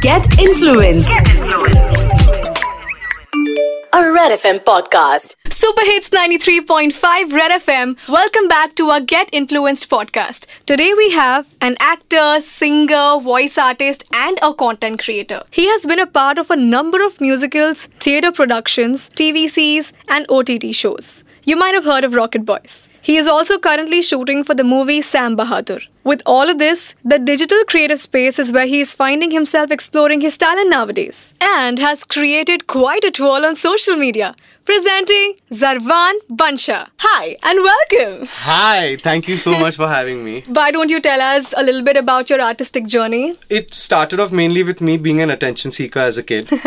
Get influenced. A Red FM podcast. Super Hits 93.5 Red FM. Welcome back to our Get Influenced podcast. Today we have an actor, singer, voice artist, and a content creator. He has been a part of a number of musicals, theatre productions, TVCs, and OTT shows. You might have heard of Rocket Boys. He is also currently shooting for the movie Sam Bahadur. With all of this, the digital creative space is where he is finding himself exploring his talent nowadays and has created quite a twirl on social media. Presenting Zarvan Bansha. Hi and welcome. Hi, thank you so much for having me. Why don't you tell us a little bit about your artistic journey? It started off mainly with me being an attention seeker as a kid.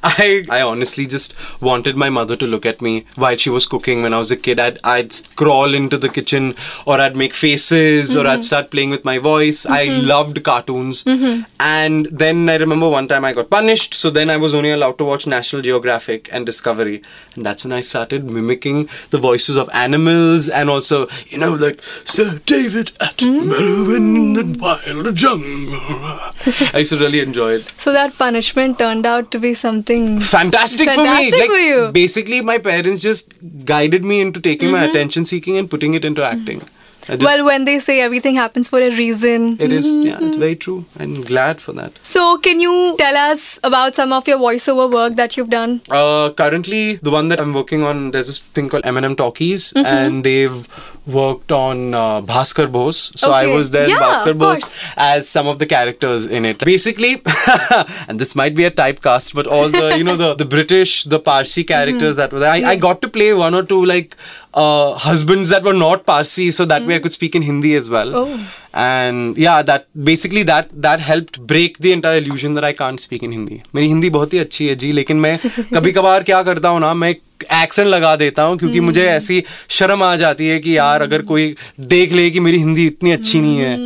I I honestly just wanted my mother to look at me while she was cooking when I was a kid. I'd I'd crawl into the kitchen or I'd make faces or I'd mm-hmm. start playing with my voice. I mm-hmm. loved cartoons. Mm-hmm. And then I remember one time I got punished, so then I was only allowed to watch National Geographic and Discovery. And that's when I started mimicking the voices of animals and also, you know, like Sir David Attenborough in the wild jungle. I used to really enjoy it. So that punishment turned out to be something fantastic, for me. fantastic Like for you. basically, my parents just guided me into taking my mm-hmm. attention seeking and putting it into acting. Just, well, when they say everything happens for a reason. it is yeah, it's very true. I'm glad for that. So, can you tell us about some of your voiceover work that you've done? Uh, currently, the one that I'm working on, there's this thing called Eminem Talkies, Mm-hmm. and they've worked on uh, Bhaskar Bose. So I was there, Yeah, Bhaskar Bose, as some of the characters in it. Basically, and this might be a typecast, but all the you know the the British, the Parsi characters Mm-hmm. that were there, I, I got to play one or two like uh, husbands that were not Parsi, so that mm. way I could speak in Hindi as well. Mm. Oh. And yeah, that basically that that helped break the entire illusion that I can't speak in Hindi. मेरी हिंदी बहुत ही अच्छी है जी लेकिन मैं कभी कभार क्या करता हूँ ना मैं एक्सेंट लगा देता हूँ क्योंकि मुझे ऐसी शर्म आ जाती है कि यार अगर कोई देख ले कि मेरी हिंदी इतनी अच्छी नहीं है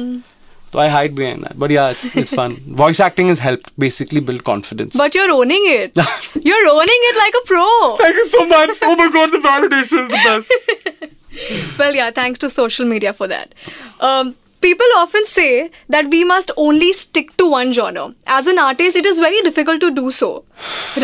तो I hide behind that. But yeah, it's it's fun. Voice acting has helped basically build confidence. But you're owning it. you're owning it like a pro. Thank you so much. Oh my god, the validation is the best. Well, yeah, thanks to social media for that. Um, people often say that we must only stick to one genre. As an artist, it is very difficult to do so,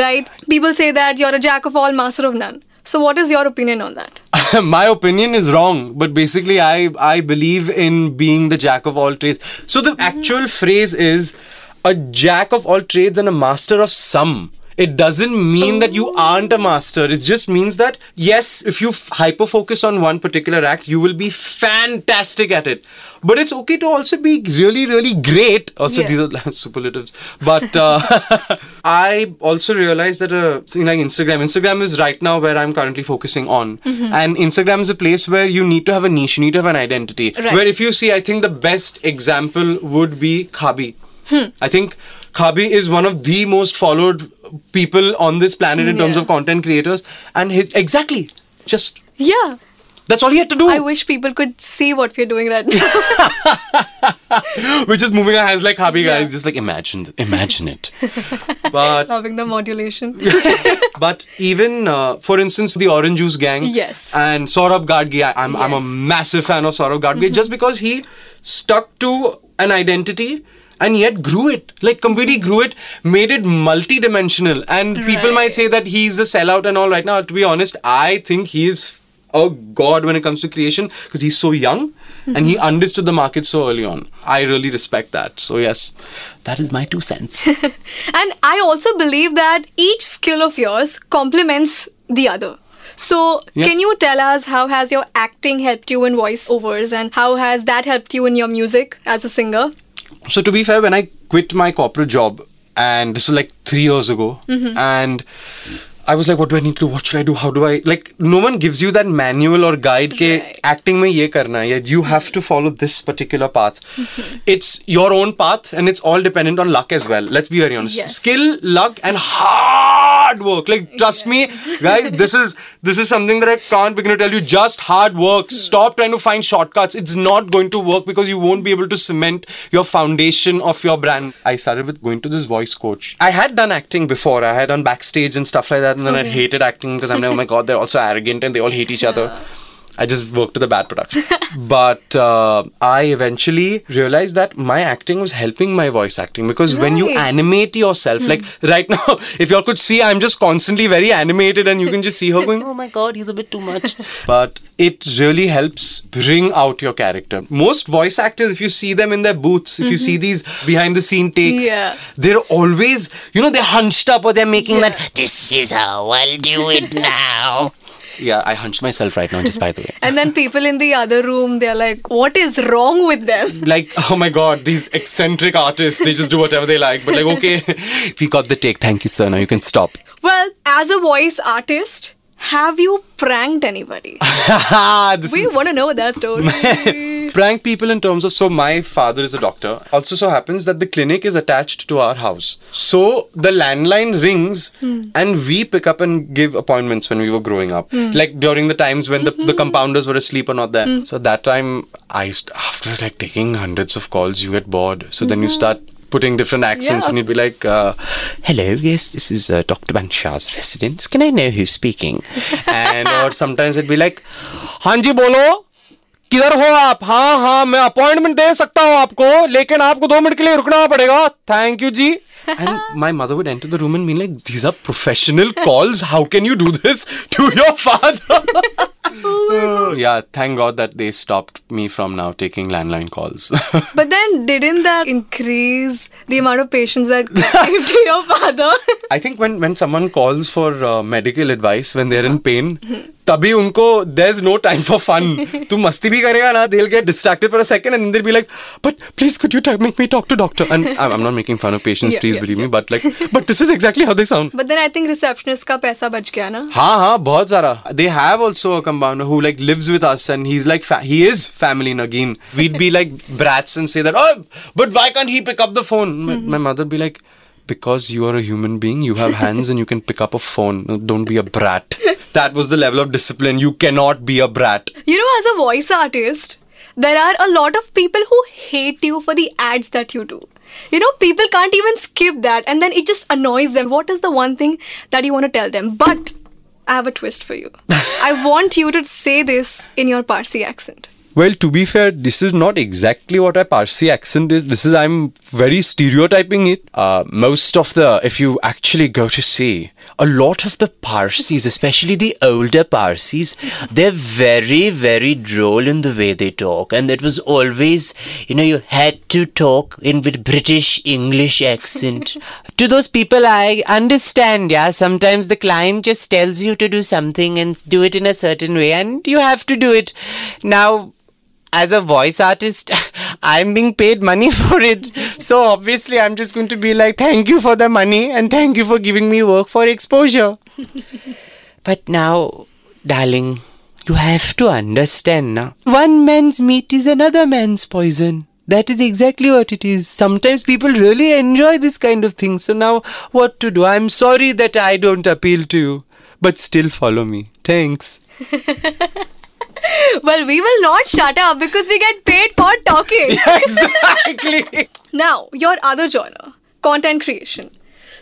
right? People say that you're a jack of all, master of none. So, what is your opinion on that? my opinion is wrong but basically i i believe in being the jack of all trades. So the mm-hmm. actual phrase is a jack of all trades and a master of some it doesn't mean that you aren't a master. It just means that yes if you hyper focus on one particular act you will be fantastic at it. But it's okay to also be really really great. Also Yeah. these are superlatives. But uh, i also realized that uh, a thing like instagram. Instagram is right now where i'm currently focusing on. Mm-hmm. And instagram is a place where you need to have a niche. You need to have an identity. Right. where if you see i think the best example would be Khaby. Hmm. I think Khaby is one of the most followed people on this planet in terms of content creators and his exactly just Yeah. that's all he had to do I wish people could see what we're doing right now. we're just moving our hands like Khaby Yeah. guys just like imagine imagine it but Loving the modulation. but even uh, for instance the orange juice gang Yes. and Saurabh Ghadge I'm, I'm a Mm-hmm. massive fan of Saurabh Ghadge just because he stuck to an identity and yet grew it. Like completely grew it made it multi-dimensional. And people might say that he's a sellout and all right now. To be honest I think he's a god when it comes to creation because he's so young and he mm-hmm. understood the market so early on. I really respect that. So yes. That is my two cents. And I also believe that each skill of yours complements the other. So, Yes. can you tell us how has your acting helped you in voiceovers and how has that helped you in your music as a singer? so to be fair, when I quit my corporate job, and this was like three years ago, mm-hmm. and I was like, what do I need to do? What should I do? How do I like? No one gives you that manual or guide. Right. Ke acting mein ye karna hai. You have to follow this particular path. Mm-hmm. It's your own path, and it's all dependent on luck as well. Let's be very honest. Yes. Skill, luck, and hard work. Like trust me, guys. This is this is something that I can't begin to tell you. Just hard work. Stop trying to find shortcuts. It's not going to work because you won't be able to cement your foundation of your brand. I started with going to this voice coach. I had done acting before. I had done backstage and stuff like that, and then I hated acting because I'm like, oh my god, they're also arrogant and they all hate each other. I just worked with a bad production. but uh, I eventually realized that my acting was helping my voice acting because when you Hmm. animate yourself, like right now, if y'all could see, I'm just constantly very animated, and you can just see her going, "Oh my god, he's a bit too much." but it really helps bring out your character. Most voice actors, if you see them in their booths, if you see these behind the scene takes, Mm-hmm. Yeah. they're always, you know, they're hunched up or they're making Yeah. that. This is how I'll do it now. Yeah, I hunched myself right now, just by the way. And then people in the other room, they're like, what is wrong with them? like oh my god these eccentric artists they just do whatever they like. But like okay. We got the take. Thank you sir. Now you can stop. Well, as a voice artist, have you pranked anybody? We want to know that story. prank people in terms of so my father is a doctor. Also so happens that the clinic is attached to our house. So the landline rings hmm. and we pick up and give appointments when we were growing up. Hmm. Like during the times when the, the hmm. compounders were asleep or not there. So that time i st- after like taking hundreds of calls you get bored. So then you start putting different accents Yeah. and you'd be like uh, Hello, yes, this is uh, Dr. Banshaw's residence. Can I know who's speaking? and or sometimes it'd be like "Hanji bolo." किधर हो आप हाँ हाँ मैं appointment दे सकता हूँ आपको लेकिन आपको दो मिनट के लिए रुकना पड़ेगा thank you ji and my mother would enter the room and be like these are professional calls how can you do this to your father yeah thank god that they stopped me from now taking landline calls but then, didn't that increase the amount of patients that came to your father? I think when when someone calls for uh, medical advice when they're in pain, तभी उनको there's no time for fun. तू मस्ती भी करेगा ना, they'll get distracted for a second and then they'll be like, but please could you t- make me talk to doctor? And I'm, I'm not making fun of patients, Yeah, please yeah, believe me, but like, but this is exactly how they sound. but then I think receptionist का पैसा बच गया ना. हाँ हाँ बहुत सारा they have also a compounder who like lives with us and he's like fa- he is family Nagin we'd be like brats and say that oh but why can't he pick up the phone my, my mother would be like because you are a human being you have hands and you can pick up a phone don't be a brat that was the level of discipline you cannot be a brat You know, as a voice artist, there are a lot of people who hate you for the ads that you do. You know, people can't even skip that and then it just annoys them. What is the one thing that you want to tell them? But I have a twist for you. I want you to say this in your Parsi accent. Well, to be fair, this is not exactly what a Parsi accent is. This is, I'm very stereotyping it. Uh, most of the, if you actually go to see, A lot of the Parsis, especially the older Parsis, they're very, very droll in the way they talk. And it was always, you know, you had to talk in with British English accent. to those people, I understand, yeah. Sometimes the client just tells you to do something and do it in a certain way, and you have to do it. Now, as a voice artist, I'm being paid money for it. So obviously, I'm just going to be like, thank you for the money and thank you for giving me work for exposure. but now, darling, you have to understand now. One man's meat is another man's poison. That is exactly what it is. Sometimes people really enjoy this kind of thing. So now, what to do? I'm sorry that I don't appeal to you, but still follow me. Thanks. Well, we will not shut up because we get paid for talking. exactly. Now, your other genre, content creation.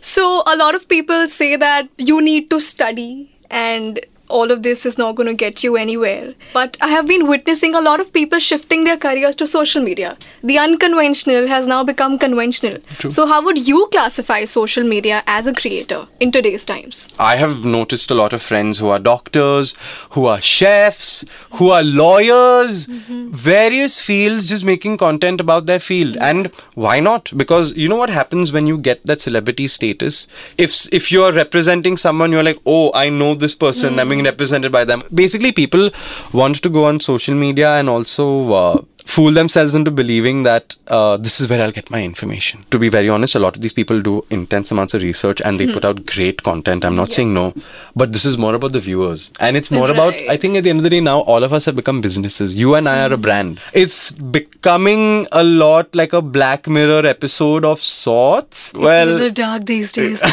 So, a lot of people say that you need to study and all of this is not going to get you anywhere. But I have been witnessing a lot of people shifting their careers to social media. The unconventional has now become conventional. So, how would you classify social media as a creator in today's times? I have noticed a lot of friends who are doctors, who are chefs, who are lawyers, mm-hmm. various fields just making content about their field. And why not? Because you know what happens when you get that celebrity status? If if you're representing someone, you're like, oh, I know this person. I'm being represented by them. Basically, people want to go on social media and also. Uh, fool themselves into believing that uh, this is where I'll get my information. To be very honest, a lot of these people do intense amounts of research and they put out great content. I'm not saying no, but this is more about the viewers. And it's more about, I think at the end of the day, now all of us have become businesses. You and I are a brand. It's becoming a lot like a Black Mirror episode of sorts. a well, little dark these days.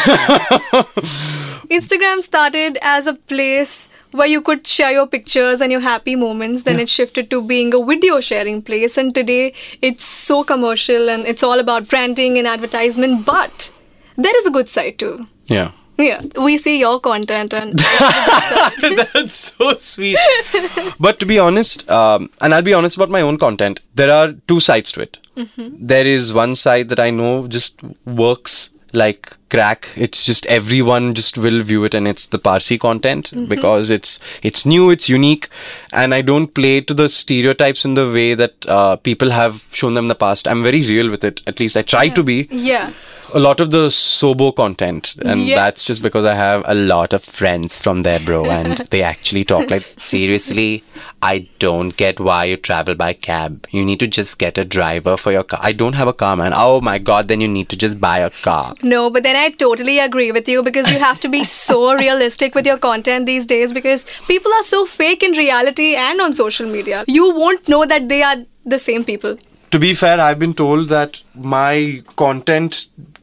Instagram started as a place where you could share your pictures and your happy moments. Then it shifted to being a video sharing place. And today it's so commercial and it's all about branding and advertisement. But there is a good side too. yeah. Yeah, we see your content and That's so sweet. but to be honest, um, and I'll be honest about my own content, there are two sides to it. There is one side that I know just works like crack. It's just everyone just will view it, and it's the Parsi content because it's it's new, it's unique, and I don't play to the stereotypes in the way that uh, people have shown them in the past. I'm very real with it. At least I try to be yeah. a lot of the sobo content and Yes. that's just because i have a lot of friends from there bro and they actually talk like Seriously, I don't get why you travel by cab. You need to just get a driver for your car. I don't have a car, man. Oh my god, then you need to just buy a car. No, but then I totally agree with you? Because you have to be so realistic with your content these days because people are so fake in reality and on social media. You won't know that they are the same people. to be fair i've been told that my content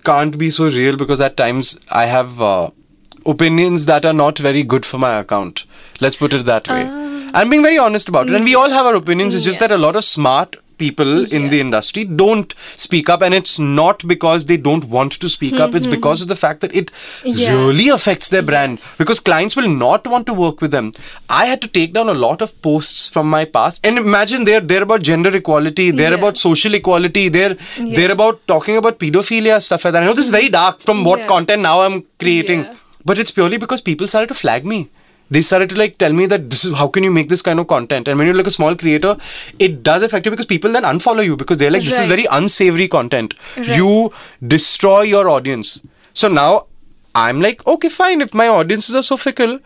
can't be so real because at times i have uh, opinions that are not very good for my account. Let's put it that way. I'm being very honest about it. And we all have our opinions. It's just that a lot of smart people in the industry don't speak up and it's not because they don't want to speak up it's mm-hmm. because of the fact that it Yeah. really affects their brand because clients will not want to work with them i had to take down a lot of posts from my past and imagine they're they're about gender equality they're Yeah. about social equality they're they're about talking about pedophilia stuff like that i know this is very dark from what Yeah. content now i'm creating Yeah. but it's purely because people started to flag me they started to like tell me that this is how can you make this kind of content? And when you're like a small creator it does affect you because people then unfollow you because they're like this is very unsavory content. Right. you destroy your audience. So now i'm like okay fine. If my audiences are so fickle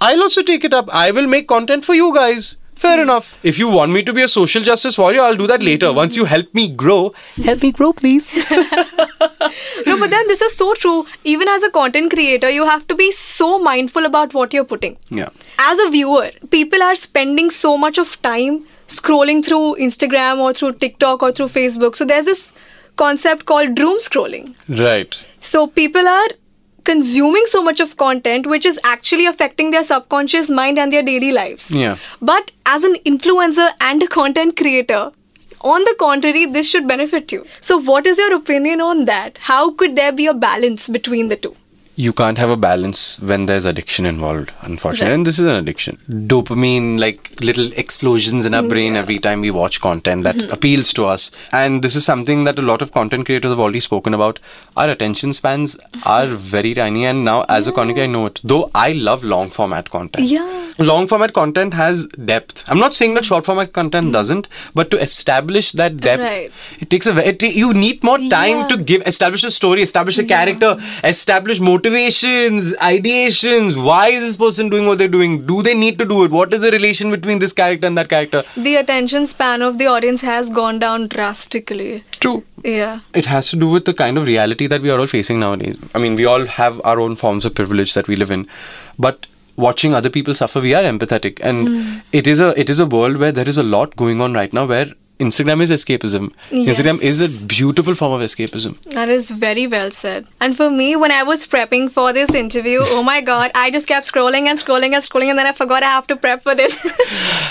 i'll also take it up. I will make content for you guys fair enough if you want me to be a social justice warrior i'll do that later once you help me grow help me grow please No, but then this is so true. Even as a content creator, you have to be so mindful about what you're putting. yeah As a viewer, people are spending so much of time scrolling through Instagram or through TikTok or through Facebook. So there's this concept called doom scrolling. right So people are consuming so much of content which is actually affecting their subconscious mind and their daily lives. Yeah. But as an influencer and a content creator, on the contrary, this should benefit you. So, what is your opinion on that? How could there be a balance between the two? You can't have a balance when there's addiction involved unfortunately. Right. and this is an addiction. Dopamine like little explosions in our mm-hmm. brain every time we watch content that mm-hmm. appeals to us. And this is something that a lot of content creators have already spoken about. Our attention spans are mm-hmm. very tiny and now as a content creator i know it. Though i love long format content. Yeah. Long format content has depth i'm not saying that short format content hmm. doesn't but to establish that depth Right. it takes a it, you need more time Yeah. to give establish a story establish a character establish motivations ideations why is this person doing what they're doing do they need to do it what is the relation between this character and that character The attention span of the audience has gone down drastically. true Yeah. it has to do with the kind of reality that we are all facing nowadays. I mean, we all have our own forms of privilege that we live in, but watching other people suffer, we are empathetic, and hmm. it is a it is a world where there is a lot going on right now where Instagram is escapism. Instagram is a beautiful form of escapism. That is very well said. And for me, when I was prepping for this interview, oh my god, I just kept scrolling and scrolling and scrolling, and then I forgot I have to prep for this.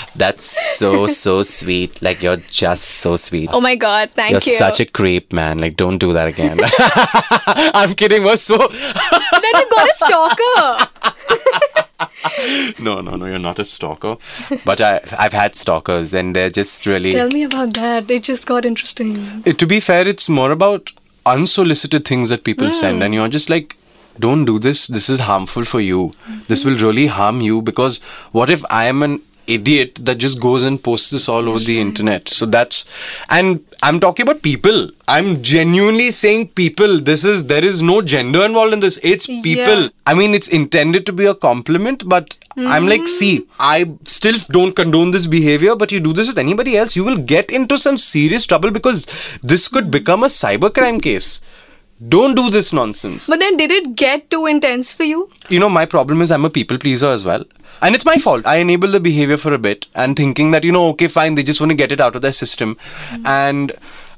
That's so, so sweet. Like, you're just so sweet. oh my god, thank you're you. such a creep, man. Like, don't do that again. I'm kidding. Was so then you got a stalker. no, no, no. You're not a stalker, but I I've had stalkers, and they're just really. Tell me about that. It just got interesting. it, to be fair, it's more about unsolicited things that people hmm. send, and you're just like, don't do this. This is harmful for you. This will really harm you because what if I am an idiot that just goes and posts this all over the internet? So that's, and I'm talking about people. I'm genuinely saying people. This is, there is no gender involved in this. It's people. Yeah. I mean, it's intended to be a compliment, but I'm like, mm-hmm. see, I still don't condone this behavior, but you do this with anybody else, you will get into some serious trouble because this could become a cybercrime case. Don't do this nonsense. But then, did it get too intense for you? You know, my problem is I'm a people pleaser as well. And it's my fault. I enable the behavior for a bit and thinking that, you know, okay, fine, they just want to get it out of their system. Mm-hmm. And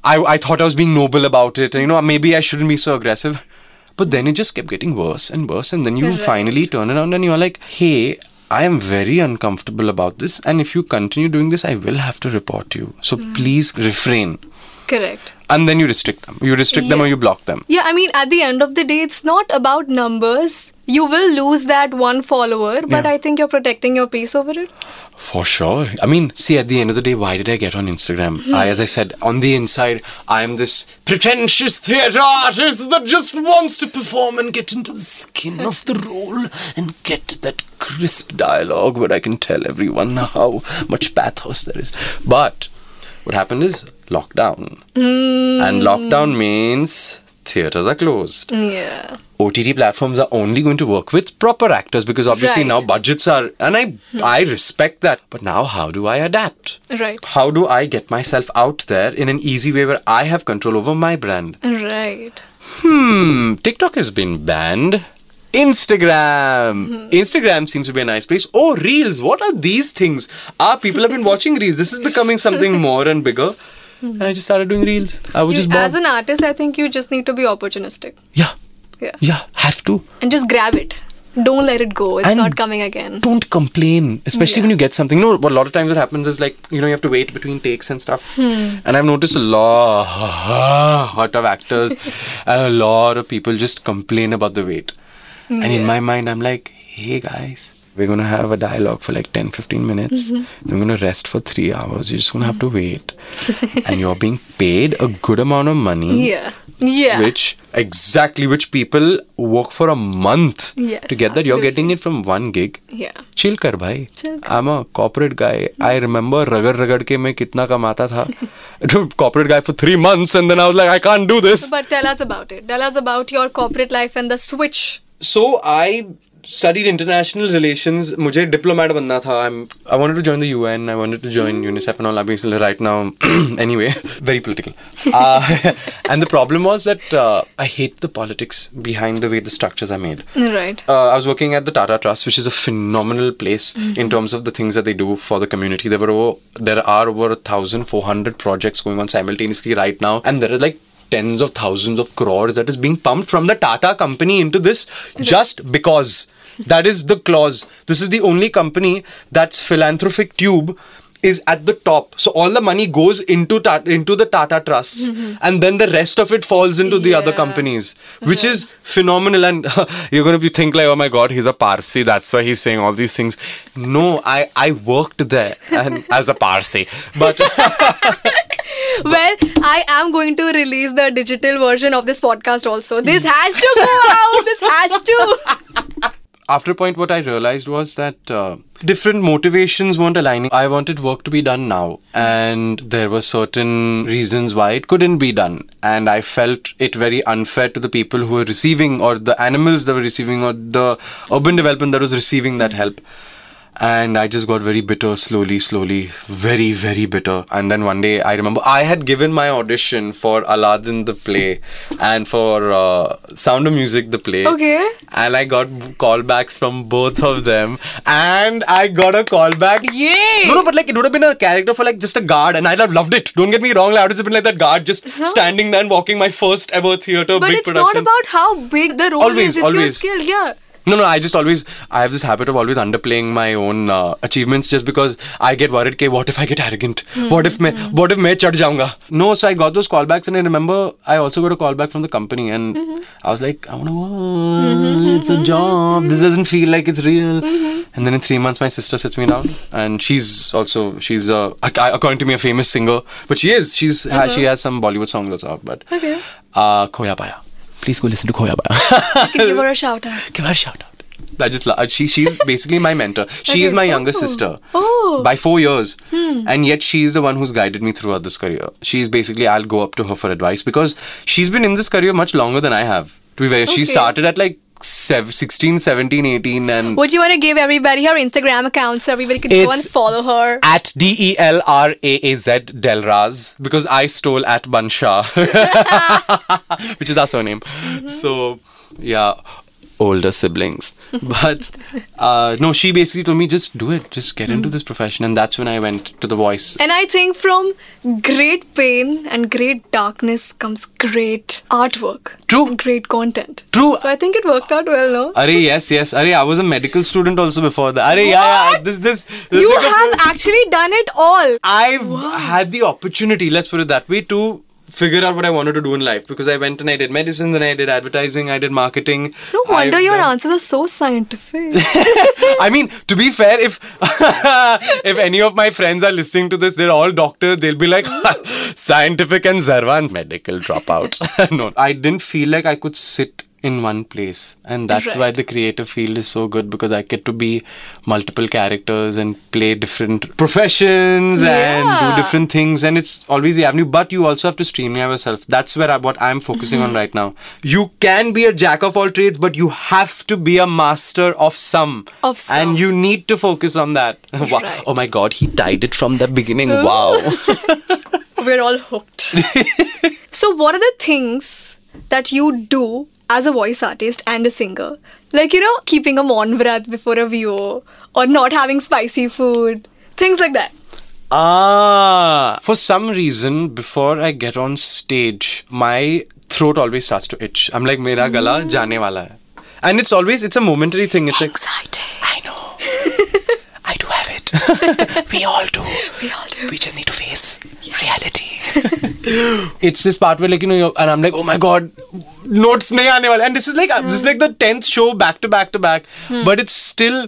I, I thought I was being noble about it. And, you know, maybe I shouldn't be so aggressive. But then it just kept getting worse and worse. And then you Right. finally turn around and you're like, hey, I am very uncomfortable about this. And if you continue doing this, I will have to report you. So mm. please refrain. Correct. and then you restrict them. You restrict them or you block them. Yeah, I mean, at the end of the day, it's not about numbers. You will lose that one follower, but Yeah. I think you're protecting your peace over it. For sure. I mean, see, at the end of the day, why did I get on Instagram? Hmm. I, as I said, on the inside, I am this pretentious theatre artist that just wants to perform and get into the skin of the role and get that crisp dialogue where I can tell everyone how much pathos there is. But what happened is lockdown. Hmm. And lockdown means theatres are closed. Yeah. OTT platforms are only going to work with proper actors because obviously Right. now budgets are and I I respect that but now how do I adapt Right. how do I get myself out there in an easy way where I have control over my brand Right. hmm TikTok has been banned Instagram Instagram seems to be a nice place oh reels what are these things ah people have been watching reels this is becoming something more and bigger and I just started doing reels I was You, just as an artist, I think you just need to be opportunistic. yeah Yeah. yeah have to And just grab it. Don't let it go. It's And not coming again. don't complain, especially Yeah. when you get something. You know, what a lot of times what happens is like, you know, you have to wait between takes and stuff. Hmm. And I've noticed a lot of actors and a lot of people just complain about the wait. And in my mind, I'm like, hey guys, we're going to have a dialogue for like 10 15 minutes. Mm-hmm. Then we're going to rest for three hours. You're just going to have to wait. and you're being paid a good amount of money Yeah. Yeah. which exactly which people work for a month Yes, to get that you're absolutely. getting it from one gig Yeah. chill kar bhai Chill kar. i'm a corporate guy i remember रगड़ रगड़ के मैं कितना कमाता था corporate guy for 3 months and then i was like i can't do this But tell us about it. Tell us about your corporate life and the switch. so i studied international relations मुझे diplomat बनना था I'm I wanted to join the UN I wanted to join UNICEF and all that basically right now anyway very political uh, and the problem was that uh, I hate the politics behind the way the structures are made Right. uh, I was working at the Tata Trust, which is a phenomenal place in terms of the things that they do for the community. There were over, there are over a thousand four hundred projects going on simultaneously right now, and there are like tens of thousands of crores that is being pumped from the Tata company into this just because. That is the clause. This is the only company that's philanthropic tube is at the top. So all the money goes into ta- into the Tata trusts, mm-hmm. and then the rest of it falls into the other companies, which uh-huh. is phenomenal. And you're going to be think like, oh my god, he's a Parsi. That's why he's saying all these things. No, I I worked there and as a Parsi, but Well, I am going to release the digital version of this podcast also. This has to go out. This has to. after a point, what I realized was that uh, different motivations weren't aligning. I wanted work to be done now, and there were certain reasons why it couldn't be done. And I felt it very unfair to the people who were receiving, or the animals that were receiving, or the urban development that was receiving that help. And I just got very bitter slowly, slowly, very, very bitter. And then one day I remember I had given my audition for Aladdin the play and for uh, Sound of Music the play. Okay. And I got callbacks from both of them. And I got a callback. Yay! No, no, but like it would have been a character for like just a guard, and I'd have loved it. Don't get me wrong, like, I would have been like that guard, just standing there and walking my first ever theater But big it's not about how big the role Always, is. It's your always. skill. Yeah. No, no. I just always I have this habit of always underplaying my own uh, achievements just because I get worried. Okay, what if I get arrogant? Mm-hmm. What if me? What if me chad jaunga? No. So I got those callbacks, and I remember I also got a callback from the company, and mm-hmm. I was like, I want to work. Mm-hmm. It's a job. This mm-hmm. doesn't feel like it's real. Mm-hmm. And then in three months, my sister sits me down, and she's also she's uh, according to me a famous singer, but she is she's she uh-huh. has some Bollywood songs out, but okay. uh, Khoya Paya. Please go listen to Khoya Paya. Can give her a shout out. Give her a shout out. I just love, she she's basically my mentor. She is my younger sister Oh. by four years, hmm. and yet she's the one who's guided me throughout this career. She's basically I'll go up to her for advice because she's been in this career much longer than I have. To be very, she started at like sev- 16, 17, 18, and Would you want to give everybody her Instagram account so everybody can go and follow her? at D E L R A A Z Delraz because I stole at Bansha, which is our surname. Mm-hmm. So, yeah, older siblings. But uh, no, she basically told me just do it, just get into this profession, and that's when I went to the voice. And I think from great pain and great darkness comes great artwork. True. Great content. True. So I think it worked out well, no? Arey, yes, yes. Arey, I was a medical student also before that. Arey, yeah, yeah. This, this. this You like a- have actually done it all. I've had the opportunity, let's put it that way, to figure out what I wanted to do in life because I went and I did medicine, then I did advertising, I did marketing. No wonder I've your done- answers are so scientific. I mean, to be fair, if if any of my friends are listening to this, they're all doctors. They'll be like, scientific and Zarwan medical dropout. no, I didn't feel like I could sit in one place, and that's why the creative field is so good because I get to be multiple characters and play different professions and do different things, and it's always the avenue. But you also have to streamline yourself. That's where I, what I'm focusing Mm-hmm. on right now. You can be a jack of all trades, but you have to be a master of some. Of some. And you need to focus on that. Wow. Right. Oh my god, he tied it from the beginning. Wow. We're all hooked. so, what are the things that you do as a voice artist and a singer? Like, you know, keeping a mon vrat before a view or not having spicy food, things like that. ah. For some reason, before I get on stage, my throat always starts to itch. I'm like, mera gala jane wala hai. And it's always, it's a momentary thing. It's like, I know. I do have it. we all do. We all do. We just need to face reality. it's this part where like you know you're, and I'm like oh my god notes nahi aane wale and this is like this is like the 10th show back to back to back hmm. but it's still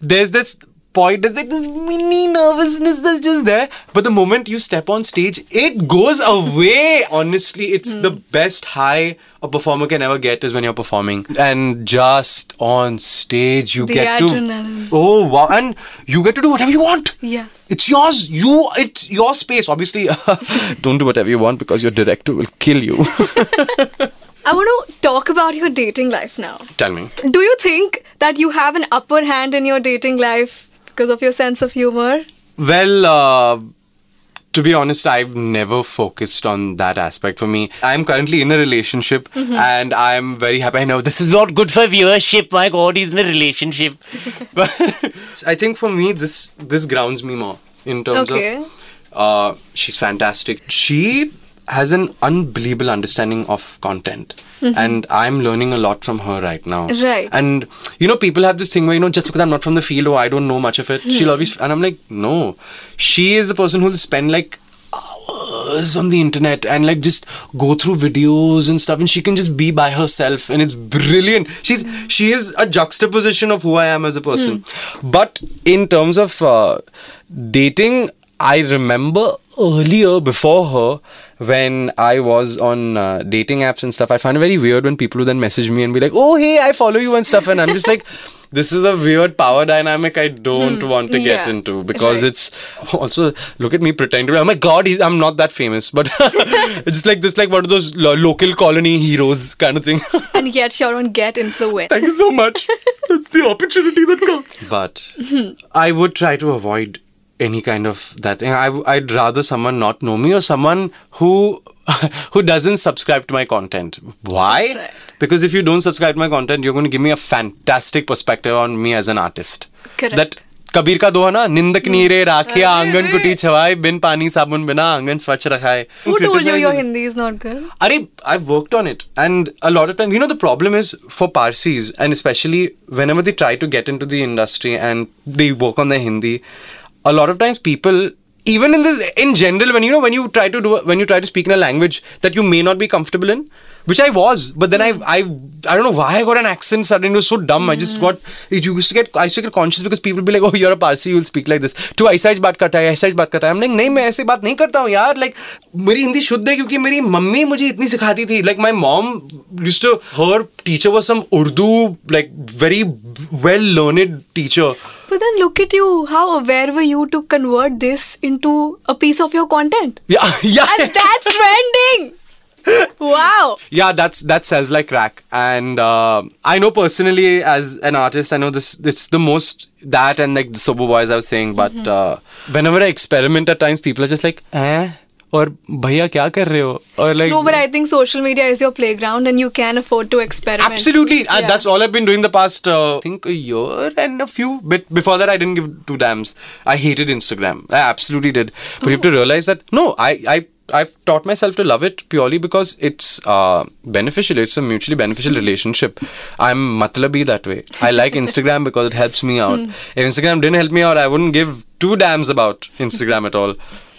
there's this point there's like this mini nervousness that's just there but the moment you step on stage it goes away honestly it's the hmm. best high a performer can ever get is when you're performing and just on stage you The get adrenaline. to oh wow and you get to do whatever you want Yes. it's yours. You, it's your space. Obviously, don't do whatever you want because your director will kill you. I want to talk about your dating life now. Tell me. Do you think that you have an upper hand in your dating life because of your sense of humor? Well, uh, to be honest, I've never focused on that aspect for me. I'm currently in a relationship and I'm very happy. I know this is not good for viewership. My God, he's in a relationship. but I think for me this this grounds me more in terms Okay. of uh, she's fantastic. She has an unbelievable understanding of content. And I'm learning a lot from her right now. Mm-hmm. Right. And you know, people have this thing where, you know, just because I'm not from the field or I don't know much of it, Hmm. she'll always and I'm like, no. She is the person who'll spend like hours on the internet and like just go through videos and stuff and she can just be by herself and it's brilliant she's she is a juxtaposition of who i am as a person but in terms of uh, dating i remember earlier before her when i was on uh, dating apps and stuff i find it very weird when people would then message me and be like oh hey i follow you and stuff. And i'm just like this is a weird power dynamic i don't want to get into because Right. it's also look at me pretending. oh my god he's, i'm not that famous. But it's just like this like one of those lo- local colony heroes kind of thing. And yet you're on Get Influence. thank you so much. It's the opportunity that comes. But i would try to avoid any kind of that thing I, i'd rather someone not know me or someone who who doesn't subscribe to my content why Right. because if you don't subscribe to my content you're going to give me a fantastic perspective on me as an artist Correct. that Kabir का दोहा ना निंदक नीरे राखे अरे आंगन रे। कुटी छवाए बिन पानी साबुन बिना आंगन स्वच्छ रखा है Who told you your Hindi is not good? Are I've worked on it, and a lot of times, you know, the problem is for Parsis, and especially whenever they try to get into the industry and they work on their Hindi, a lot of times people, even in this, in general, when you know, when you try to do, when you try to speak in a language that you may not be comfortable in, which I was, but then I, I, I don't know why I got an accent suddenly. It was so dumb. I just got. It used to get. I used to get conscious because people be like, "Oh, you're a Parsi, you'll speak like this." तू ऐसा ही बात करता है ऐसा ही बात करता है I'm like नहीं मैं ऐसे बात नहीं करता हूँ यार like मेरी हिंदी शुद्ध है क्योंकि मेरी मम्मी मुझे इतनी सिखाती थी like my mom used to her teacher was some Urdu like very well learned teacher But then look at you. How aware were you to convert this into a piece of your content? yeah yeah And that's trending. Wow. yeah that's that sells like crack and uh, i know personally as an artist i know this this the most that and like the sober boys i was saying but uh, whenever i experiment at times people are just like eh और भैया क्या कर रहे हो और like No, but I think social media is your playground and you can afford to experiment. Absolutely. Uh, Yeah. that's all I've been doing the past, uh, I think, a year and a few. But before that, I didn't give two damns. I hated Instagram. I absolutely did. But you have to realize that, no, I, I, I've taught myself to love it purely because it's uh, beneficial. It's a mutually beneficial relationship. I'm matlabi that way. I like Instagram because it helps me out. If Instagram didn't help me out, I wouldn't give two damns about Instagram at all.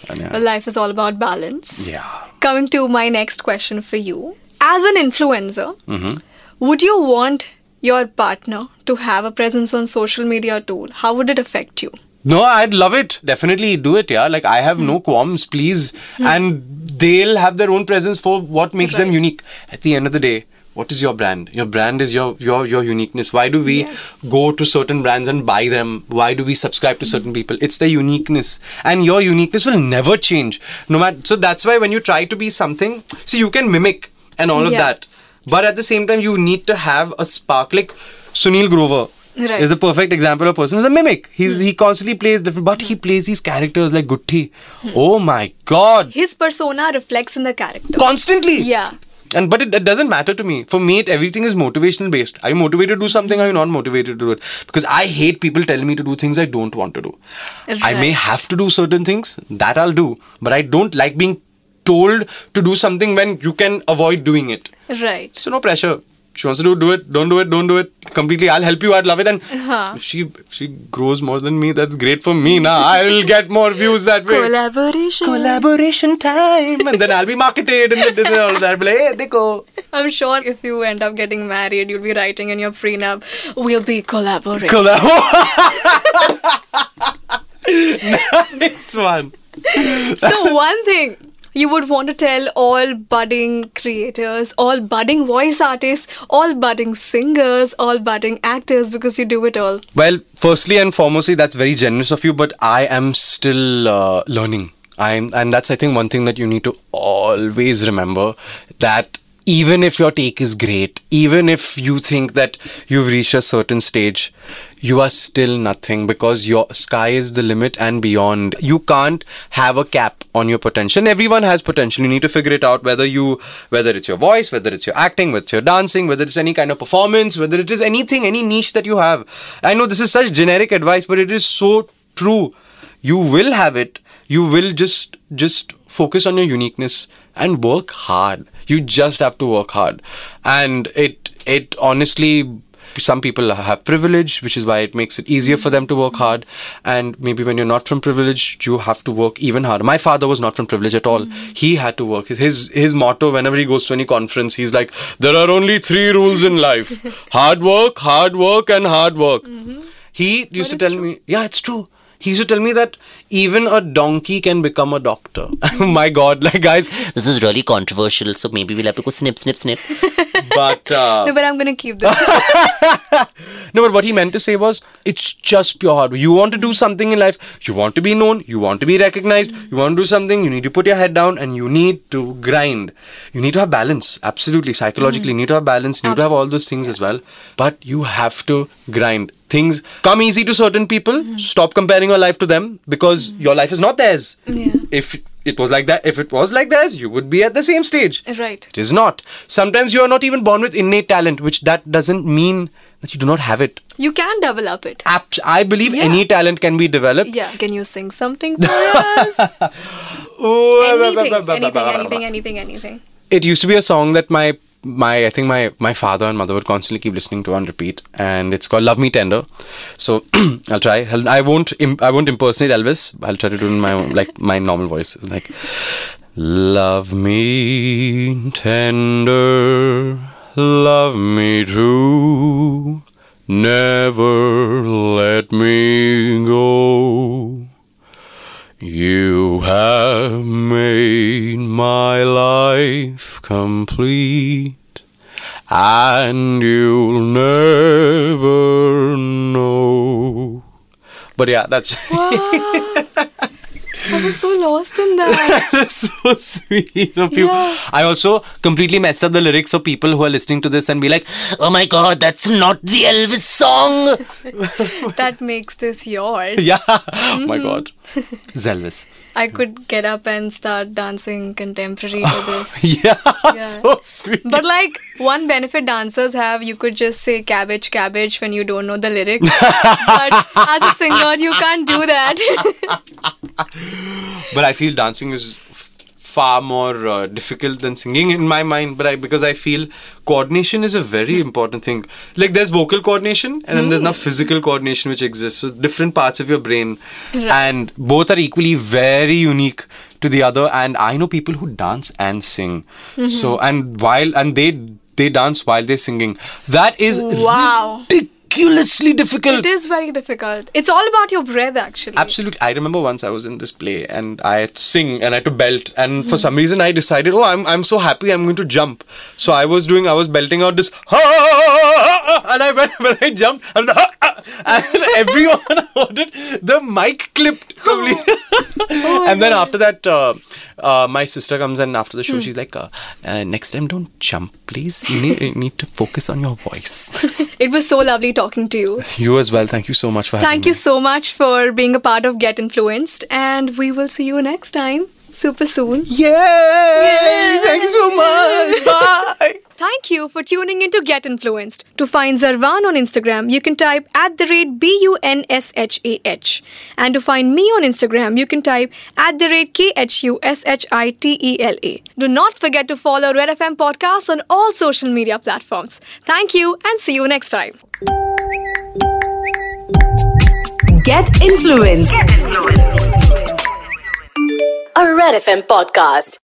And yeah. Well, life is all about balance. yeah. Coming to my next question for you. As an influencer, Mm-hmm. would you want your partner to have a presence on social media too? How would it affect you? No, I'd love it. Definitely do it, yeah. Like I have no qualms, please. And they'll have their own presence for what makes them unique. At the end of the day, what is your brand? Your brand is your your your uniqueness. Why do we Yes. go to certain brands and buy them? Why do we subscribe to certain people? It's the uniqueness. And your uniqueness will never change. No matter so that's why when you try to be something, see you can mimic and all of that. But at the same time you need to have a spark like Sunil Grover Right. is a perfect example of a person who's a mimic. He's hmm. he constantly plays different, but he plays these characters like Gutthi. Hmm. Oh my god, His persona reflects in the character. constantly. Yeah. And but it, it doesn't matter to me. For me, it, everything is motivational based. Are you motivated to do something? Are you not motivated to do it? Because I hate people telling me to do things I don't want to do. right. I may have to do certain things that I'll do, but I don't like being told to do something when you can avoid doing it. Right. So no pressure. She wants to do, do it. Don't do it. Don't do it. Completely. I'll help you. I'd love it. And Uh-huh. if she she grows more than me. That's great for me. Now I will get more views that way. Collaboration. Collaboration time, and then I'll be marketed and then all that. I'll be like, hey, dekho. I'm sure if you end up getting married, you'll be writing in your prenup, we'll be collaborating. Collab. nice one. so one thing you would want to tell all budding creators, all budding voice artists, all budding singers, all budding actors because you do it all. Well, firstly and foremostly, that's very generous of you, but I am still uh, learning. I'm, and that's I think one thing that you need to always remember that even if your take is great, even if you think that you've reached a certain stage, you are still nothing because your sky is the limit and beyond. You can't have a cap on your potential. Everyone has potential. You need to figure it out whether you whether it's your voice, whether it's your acting, whether it's your dancing, whether it's any kind of performance, whether it is anything, any niche that you have. I know this is such generic advice, but it is so true. You will have it. You will just just focus on your uniqueness and work hard. You just have to work hard. And it it honestly some people have privilege, which is why it makes it easier for them to work hard. And maybe when you're not from privilege, you have to work even harder. My father was not from privilege at all. He had to work. His, his his motto whenever he goes to any conference, he's like, "There are only three rules in life: hard work, hard work, and hard work." He used to tell me, "Yeah, it's true." He used to tell me that even a donkey can become a doctor. My God, like guys, This is really controversial, so maybe we'll have to go snip, snip, snip. but. Uh, No, but I'm gonna keep this. No, but what he meant to say was, it's just pure hard work. You want to do something in life, you want to be known, you want to be recognized, you want to do something, you need to put your head down and you need to grind. You need to have balance, absolutely. Psychologically, you need to have balance, you need to have all those things as well. But you have to grind. Things come easy to certain people. Stop comparing your life to them because your life is not theirs. Yeah. If it was like that, if it was like theirs, you would be at the same stage. right. It is not. Sometimes you are not even born with innate talent, which that doesn't mean that you do not have it. You can develop it. Abs- I believe Yeah. any talent can be developed. Yeah. Can you sing something for us? Anything, anything, anything, anything, anything. It used to be a song that my my I think my my father and mother would constantly keep listening to on repeat, and it's called "Love Me Tender." So I'll try. I'll, I won't. I won't impersonate Elvis. I'll try to do it in my like my normal voice. Like, love me tender, love me true, never let me go. You have made my life complete, and you'll never know. But yeah, that's I was so lost in that. so sweet of you. Yeah. I also completely messed up the lyrics for people who are listening to this and be like, Oh my god, that's not the Elvis song! that makes this yours. yeah, oh my god, Zelvis. I could get up and start dancing contemporary to this. Yeah, Yeah. so sweet. But like one benefit dancers have, you could just say cabbage, cabbage when you don't know the lyrics. but as a singer, you can't do that. But I feel dancing is far more uh, difficult than singing in my mind. But I because I feel coordination is a very important thing. Like there's vocal coordination and then there's now physical coordination which exists. So different parts of your brain, and both are equally very unique to the other. And I know people who dance and sing. So and while and they they dance while they're singing. That is Wow. Ridiculously difficult. It is very difficult. It's all about your breath, actually. Absolutely. I remember once I was in this play and I had to sing and I had to belt. And for some reason, I decided, oh, I'm, I'm so happy I'm going to jump. So I was doing, I was belting out this, and I went, when I jumped, and, and everyone it. The mic clipped completely. and then after that, uh, uh, my sister comes and after the show, she's like, uh, uh, next time don't jump, please. You need, you need to focus on your voice. It was so lovely talking to you. you as well. Thank you so much for having Thank me. you so much for being a part of Get Influenced, and we will see you next time super soon. Yay! Thank you so much. Bye. Thank you for tuning in to Get Influenced. To find Zarvan on Instagram, you can type at the rate B U N S H A H. And to find me on Instagram, you can type at the rate K H U S H I T E L A. Do not forget to follow Red FM Podcasts on all social media platforms. Thank you and see you next time. Get influenced. A Red FM podcast.